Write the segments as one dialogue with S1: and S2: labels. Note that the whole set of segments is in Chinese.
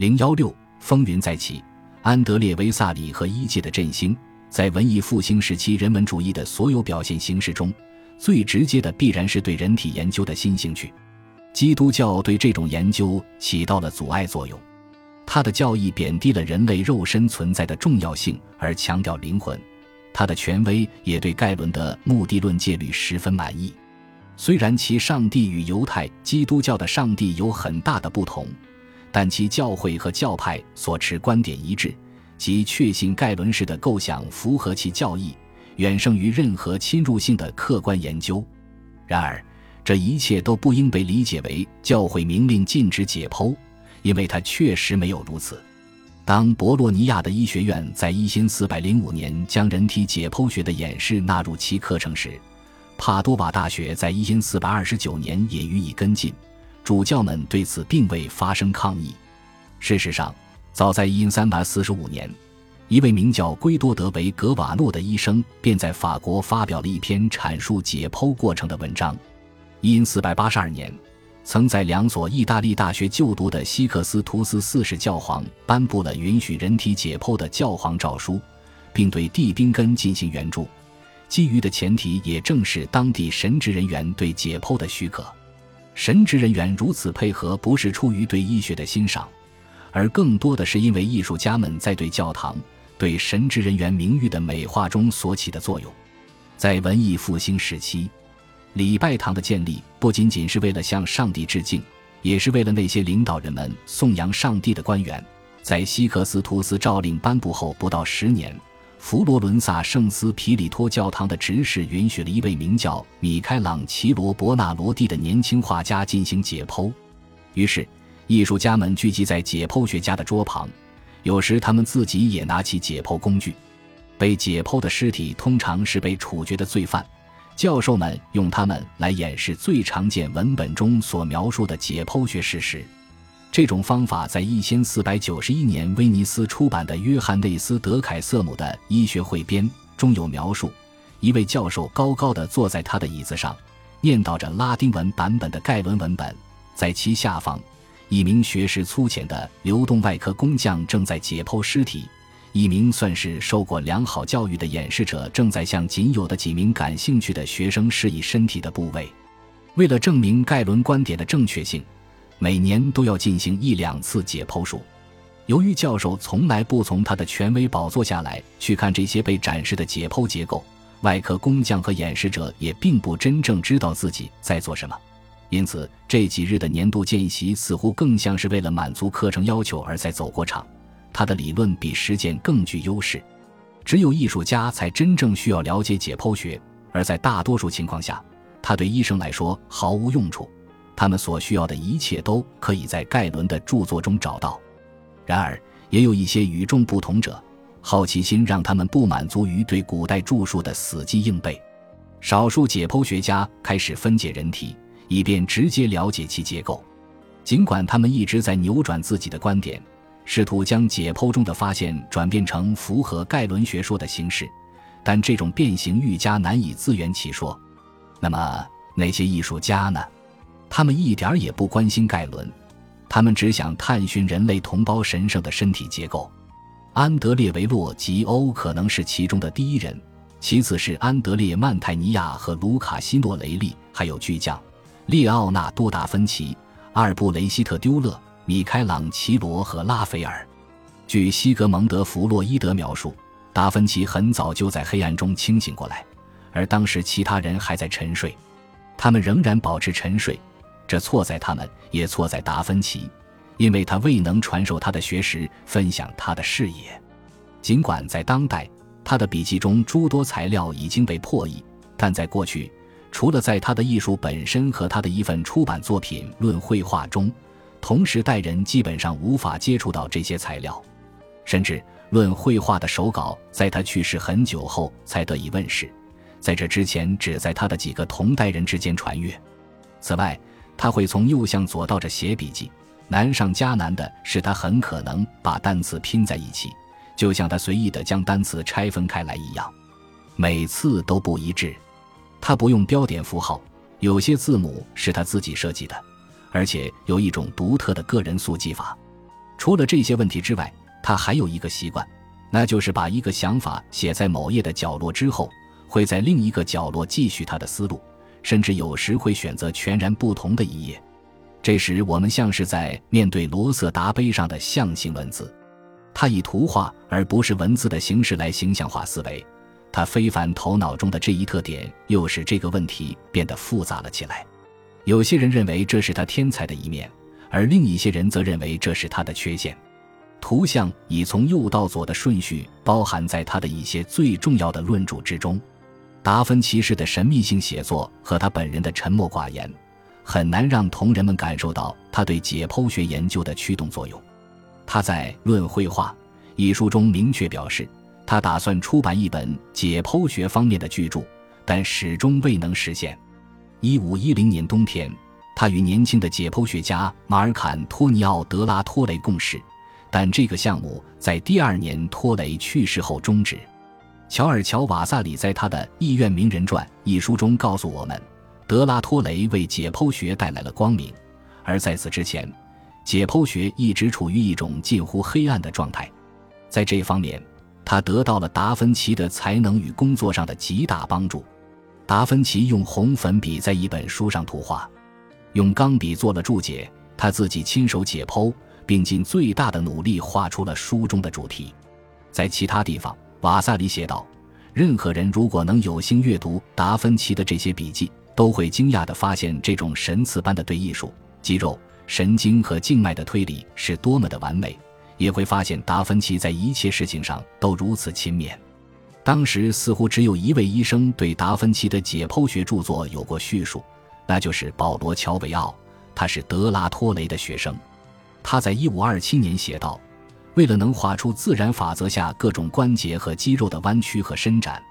S1: 零幺六风云再起，安德烈·维萨里和一届的振兴，在文艺复兴时期人文主义的所有表现形式中，最直接的必然是对人体研究的新兴趣。基督教对这种研究起到了阻碍作用，他的教义贬低了人类肉身存在的重要性，而强调灵魂。他的权威也对盖伦的目的论戒律十分满意，虽然其上帝与犹太基督教的上帝有很大的不同。但其教会和教派所持观点一致，即确信盖伦式的构想符合其教义，远胜于任何侵入性的客观研究。然而，这一切都不应被理解为教会明令禁止解剖，因为它确实没有如此。当博洛尼亚的医学院在一千四百零五年将人体解剖学的演示纳入其课程时，帕多瓦大学在一千四百二十九年也予以跟进。主教们对此并未发生抗议。事实上，早在一三百四十五年，一位名叫圭多德·维格瓦诺的医生便在法国发表了一篇阐述解剖过程的文章。一四百八十二年，曾在两所意大利大学就读的西克斯图斯四世教皇颁布了允许人体解剖的教皇诏书，并对地宾根进行援助。基于的前提也正是当地神职人员对解剖的许可。神职人员如此配合，不是出于对医学的欣赏，而更多的是因为艺术家们在对教堂、对神职人员名誉的美化中所起的作用。在文艺复兴时期，礼拜堂的建立不仅仅是为了向上帝致敬，也是为了那些领导人们颂扬上帝的官员。在西克斯图斯诏令颁布后不到十年。佛罗伦萨圣斯皮里托教堂的执事允许了一位名叫米开朗奇罗·伯纳罗蒂的年轻画家进行解剖，于是艺术家们聚集在解剖学家的桌旁，有时他们自己也拿起解剖工具。被解剖的尸体通常是被处决的罪犯，教授们用它们来演示最常见文本中所描述的解剖学事实。这种方法在一千四百九十一年威尼斯出版的约翰内斯德凯瑟姆的《医学汇编》中有描述：一位教授高高的坐在他的椅子上，念叨着拉丁文版本的盖伦文本，在其下方，一名学识粗浅的流动外科工匠正在解剖尸体，一名算是受过良好教育的演示者正在向仅有的几名感兴趣的学生示意身体的部位。为了证明盖伦观点的正确性。每年都要进行一两次解剖术。由于教授从来不从他的权威宝座下来去看这些被展示的解剖结构，外科工匠和演示者也并不真正知道自己在做什么。因此，这几日的年度见习似乎更像是为了满足课程要求而在走过场。他的理论比实践更具优势。只有艺术家才真正需要了解解剖学，而在大多数情况下，他对医生来说毫无用处。他们所需要的一切都可以在盖伦的著作中找到，然而也有一些与众不同者，好奇心让他们不满足于对古代著述的死记硬背。少数解剖学家开始分解人体，以便直接了解其结构。尽管他们一直在扭转自己的观点，试图将解剖中的发现转变成符合盖伦学说的形式，但这种变形愈加难以自圆其说。那么那些艺术家呢？他们一点也不关心盖伦，他们只想探寻人类同胞神圣的身体结构。安德烈·维洛吉欧可能是其中的第一人，其次是安德烈·曼泰尼亚和卢卡·西诺雷利，还有巨匠列奥纳多·达芬奇、阿尔布雷希特·丢勒、米开朗奇罗和拉斐尔。据西格蒙德·弗洛伊德描述，达芬奇很早就在黑暗中清醒过来，而当时其他人还在沉睡，他们仍然保持沉睡。这错在他们，也错在达芬奇，因为他未能传授他的学识，分享他的视野。尽管在当代，他的笔记中诸多材料已经被破译，但在过去，除了在他的艺术本身和他的一份出版作品《论绘画》中，同时代人基本上无法接触到这些材料。甚至《论绘画》的手稿在他去世很久后才得以问世，在这之前，只在他的几个同代人之间传阅。此外，他会从右向左倒着写笔记，难上加难的是，他很可能把单词拼在一起，就像他随意的将单词拆分开来一样，每次都不一致。他不用标点符号，有些字母是他自己设计的，而且有一种独特的个人速记法。除了这些问题之外，他还有一个习惯，那就是把一个想法写在某页的角落之后，会在另一个角落继续他的思路，甚至有时会选择全然不同的一页。这时，我们像是在面对罗瑟达碑上的象形文字，他以图画而不是文字的形式来形象化思维。他非凡头脑中的这一特点，又使这个问题变得复杂了起来。有些人认为这是他天才的一面，而另一些人则认为这是他的缺陷。图像以从右到左的顺序包含在他的一些最重要的论著之中。达芬奇式的神秘性写作和他本人的沉默寡言。很难让同人们感受到他对解剖学研究的驱动作用。他在《论绘画》一书中明确表示，他打算出版一本解剖学方面的巨著，但始终未能实现。一五一零年冬天，他与年轻的解剖学家马尔坎托尼奥·德拉托雷共事，但这个项目在第二年托雷去世后终止。乔尔乔·瓦萨里在他的《意愿名人传》一书中告诉我们。德拉托雷为解剖学带来了光明，而在此之前，解剖学一直处于一种近乎黑暗的状态。在这方面，他得到了达芬奇的才能与工作上的极大帮助。达芬奇用红粉笔在一本书上涂画，用钢笔做了注解，他自己亲手解剖，并尽最大的努力画出了书中的主题。在其他地方，瓦萨里写道：“任何人如果能有幸阅读达芬奇的这些笔记。”都会惊讶地发现，这种神赐般的对艺术、肌肉、神经和静脉的推理是多么的完美；也会发现达芬奇在一切事情上都如此勤勉。当时似乎只有一位医生对达芬奇的解剖学著作有过叙述，那就是保罗·乔维奥，他是德拉托雷的学生。他在1527年写道：“为了能画出自然法则下各种关节和肌肉的弯曲和伸展，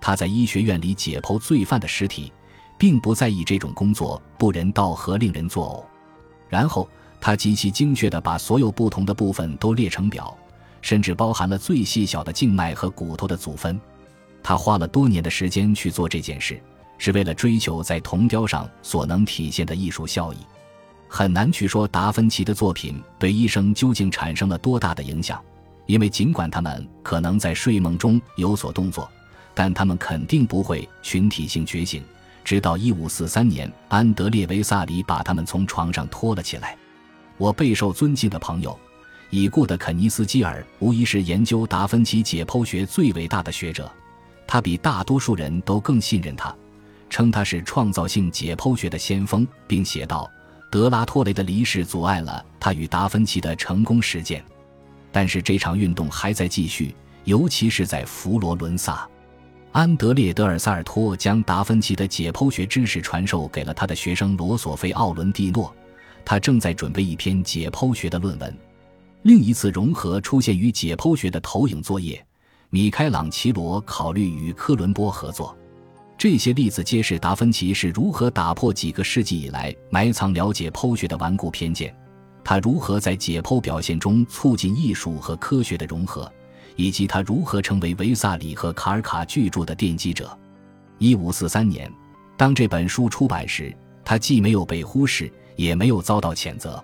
S1: 他在医学院里解剖罪犯的尸体。”并不在意这种工作不人道和令人作呕。然后他极其精确地把所有不同的部分都列成表，甚至包含了最细小的静脉和骨头的组分。他花了多年的时间去做这件事，是为了追求在铜雕上所能体现的艺术效益。很难去说达芬奇的作品对医生究竟产生了多大的影响，因为尽管他们可能在睡梦中有所动作，但他们肯定不会群体性觉醒。直到一五四三年，安德烈维萨里把他们从床上拖了起来。我备受尊敬的朋友，已故的肯尼斯基尔，无疑是研究达芬奇解剖学最伟大的学者。他比大多数人都更信任他，称他是创造性解剖学的先锋，并写道：“德拉托雷的离世阻碍了他与达芬奇的成功实践。”但是这场运动还在继续，尤其是在佛罗伦萨。安德烈·德尔萨尔托将达芬奇的解剖学知识传授给了他的学生罗索菲·奥伦蒂诺，他正在准备一篇解剖学的论文。另一次融合出现于解剖学的投影作业，米开朗奇罗考虑与科伦波合作。这些例子揭示达芬奇是如何打破几个世纪以来埋藏了解剖学的顽固偏见，他如何在解剖表现中促进艺术和科学的融合。以及他如何成为维萨里和卡尔卡巨著的奠基者。一五四三年，当这本书出版时，他既没有被忽视，也没有遭到谴责。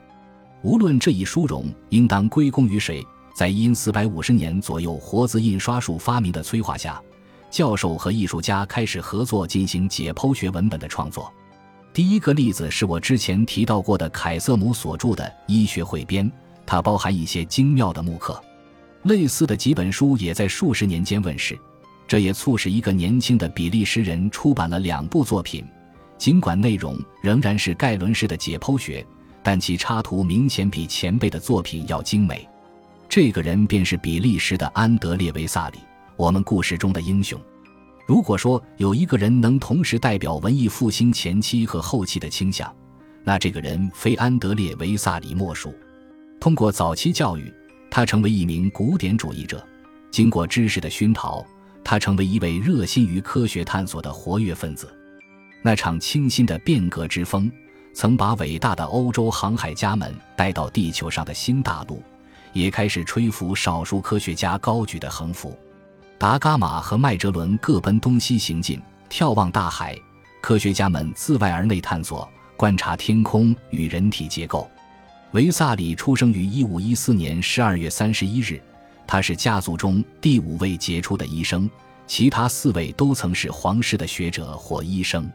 S1: 无论这一殊荣应当归功于谁，在因四百五十年左右活字印刷术发明的催化下，教授和艺术家开始合作进行解剖学文本的创作。第一个例子是我之前提到过的凯瑟姆所著的《医学汇编》，它包含一些精妙的木刻。类似的几本书也在数十年间问世，这也促使一个年轻的比利时人出版了两部作品。尽管内容仍然是盖伦式的解剖学，但其插图明显比前辈的作品要精美。这个人便是比利时的安德烈维萨里，我们故事中的英雄。如果说有一个人能同时代表文艺复兴前期和后期的倾向，那这个人非安德烈维萨里莫属。通过早期教育。他成为一名古典主义者，经过知识的熏陶，他成为一位热心于科学探索的活跃分子。那场清新的变革之风，曾把伟大的欧洲航海家们带到地球上的新大陆，也开始吹拂少数科学家高举的横幅。达伽马和麦哲伦各奔东西行进，眺望大海。科学家们自外而内探索，观察天空与人体结构。维萨里出生于1514年12月31日，他是家族中第五位杰出的医生，其他四位都曾是皇室的学者或医生。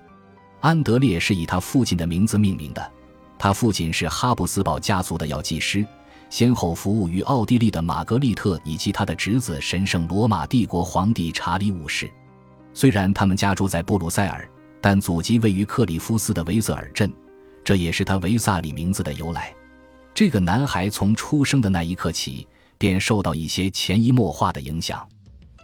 S1: 安德烈是以他父亲的名字命名的，他父亲是哈布斯堡家族的药剂师，先后服务于奥地利的玛格丽特以及他的侄子神圣罗马帝国皇帝查理五世。虽然他们家住在布鲁塞尔，但祖籍位于克里夫斯的维瑟尔镇，这也是他维萨里名字的由来。这个男孩从出生的那一刻起，便受到一些潜移默化的影响。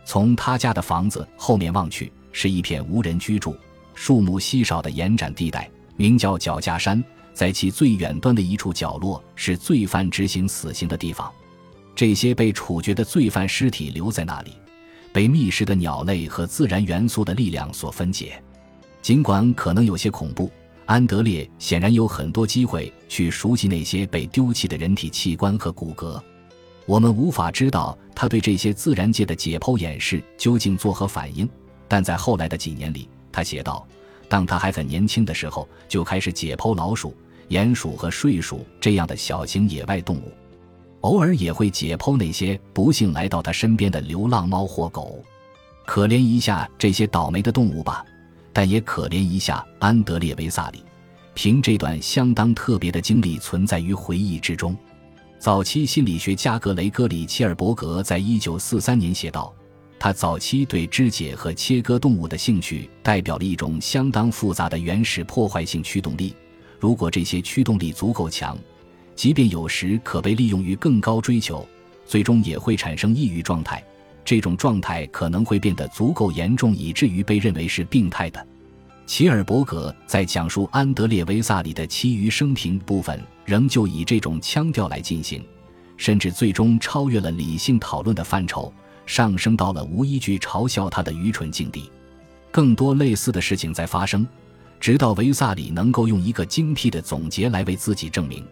S1: 从他家的房子后面望去，是一片无人居住。树木稀少的延展地带，名叫脚架山，在其最远端的一处角落是罪犯执行死刑的地方。这些被处决的罪犯尸体留在那里，被觅食的鸟类和自然元素的力量所分解。尽管可能有些恐怖，安德烈显然有很多机会去熟悉那些被丢弃的人体器官和骨骼。我们无法知道他对这些自然界的解剖演示究竟作何反应，但在后来的几年里。他写道：“当他还很年轻的时候，就开始解剖老鼠、鼹鼠和睡鼠这样的小型野外动物，偶尔也会解剖那些不幸来到他身边的流浪猫或狗。可怜一下这些倒霉的动物吧，但也可怜一下安德烈·维萨里。凭这段相当特别的经历存在于回忆之中。”早期心理学家格雷戈里·切尔伯格在一九四三年写道。他早期对肢解和切割动物的兴趣，代表了一种相当复杂的原始破坏性驱动力。如果这些驱动力足够强，即便有时可被利用于更高追求，最终也会产生抑郁状态。这种状态可能会变得足够严重，以至于被认为是病态的。齐尔伯格在讲述安德烈·维萨里的其余生平部分，仍旧以这种腔调来进行，甚至最终超越了理性讨论的范畴。上升到了无依据嘲笑他的愚蠢境地，更多类似的事情在发生，直到维萨里能够用一个精辟的总结来为自己证明。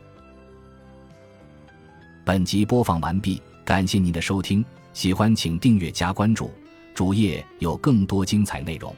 S1: 本集播放完毕，感谢您的收听，喜欢请订阅加关注，主页有更多精彩内容。